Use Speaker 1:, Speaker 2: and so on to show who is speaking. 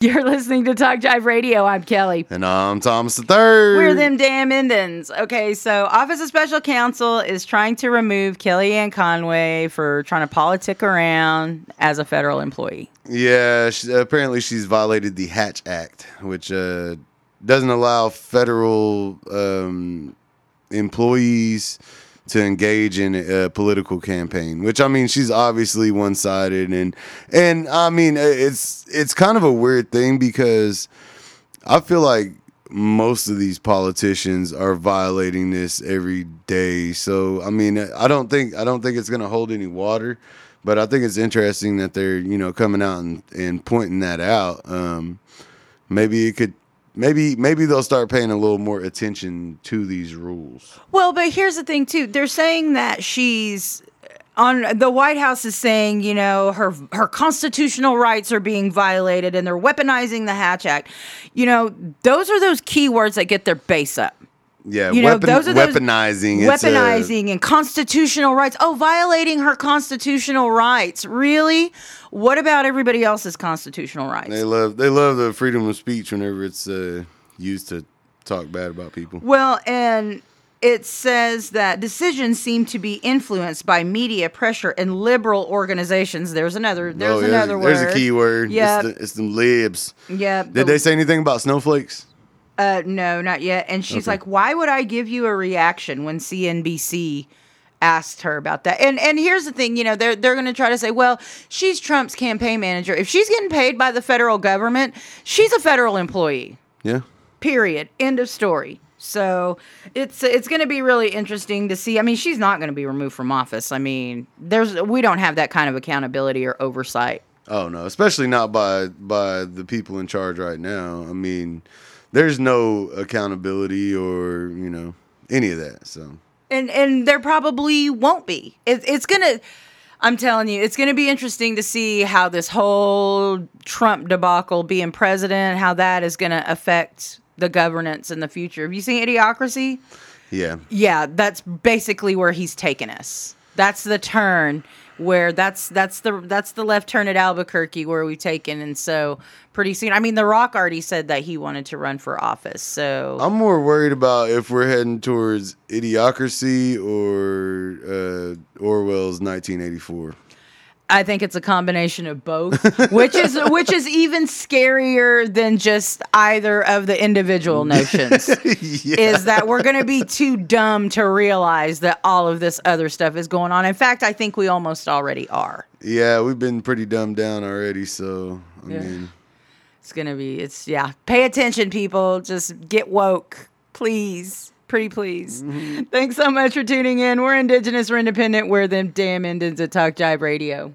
Speaker 1: You're listening to Talk Jive Radio. I'm Kelly.
Speaker 2: And I'm Thomas the Third.
Speaker 1: We're them damn Indians. Okay, so Office of Special Counsel is trying to remove Kellyanne Conway for trying to politic around as a federal employee.
Speaker 2: Yeah, she, apparently she's violated the Hatch Act, which uh, doesn't allow federal um, employees to engage in a political campaign which i mean she's obviously one-sided and and i mean it's it's kind of a weird thing because i feel like most of these politicians are violating this every day. So i mean i don't think i don't think it's going to hold any water but i think it's interesting that they're you know coming out and, and pointing that out. Um, maybe it could maybe maybe they'll start paying a little more attention to these rules.
Speaker 1: Well, but here's the thing too. They're saying that she's on the White House is saying, you know, her her constitutional rights are being violated and they're weaponizing the Hatch Act. You know, those are those keywords that get their base up.
Speaker 2: Yeah, you know, weapon, those are those weaponizing,
Speaker 1: weaponizing, a, and constitutional rights. Oh, violating her constitutional rights. Really? What about everybody else's constitutional rights?
Speaker 2: They love they love the freedom of speech whenever it's uh, used to talk bad about people.
Speaker 1: Well, and it says that decisions seem to be influenced by media pressure and liberal organizations. There's another. There's oh, another
Speaker 2: there's,
Speaker 1: word.
Speaker 2: There's a key word. Yeah, it's, the, it's them libs.
Speaker 1: Yeah.
Speaker 2: Did the, they say anything about snowflakes?
Speaker 1: Uh, no, not yet. And she's okay. like, "Why would I give you a reaction when CNBC asked her about that?" And and here's the thing, you know, they're they're going to try to say, "Well, she's Trump's campaign manager. If she's getting paid by the federal government, she's a federal employee."
Speaker 2: Yeah.
Speaker 1: Period. End of story. So it's it's going to be really interesting to see. I mean, she's not going to be removed from office. I mean, there's we don't have that kind of accountability or oversight.
Speaker 2: Oh no, especially not by by the people in charge right now. I mean, there's no accountability or you know any of that. So
Speaker 1: and and there probably won't be. It, it's gonna. I'm telling you, it's going to be interesting to see how this whole Trump debacle being president, how that is going to affect the governance in the future. Have you seen Idiocracy?
Speaker 2: Yeah.
Speaker 1: Yeah, that's basically where he's taken us. That's the turn where that's that's the that's the left turn at Albuquerque where we've taken, and so pretty soon. I mean, The Rock already said that he wanted to run for office. So
Speaker 2: I'm more worried about if we're heading towards Idiocracy or uh, Orwell's 1984.
Speaker 1: I think it's a combination of both, which is which is even scarier than just either of the individual notions. yeah. Is that we're going to be too dumb to realize that all of this other stuff is going on. In fact, I think we almost already are.
Speaker 2: Yeah, we've been pretty dumbed down already. So I yeah. mean,
Speaker 1: it's gonna be. It's yeah. Pay attention, people. Just get woke, please. Pretty please. Mm-hmm. Thanks so much for tuning in. We're Indigenous, we're independent, we're them damn Indians at Talk Jive Radio.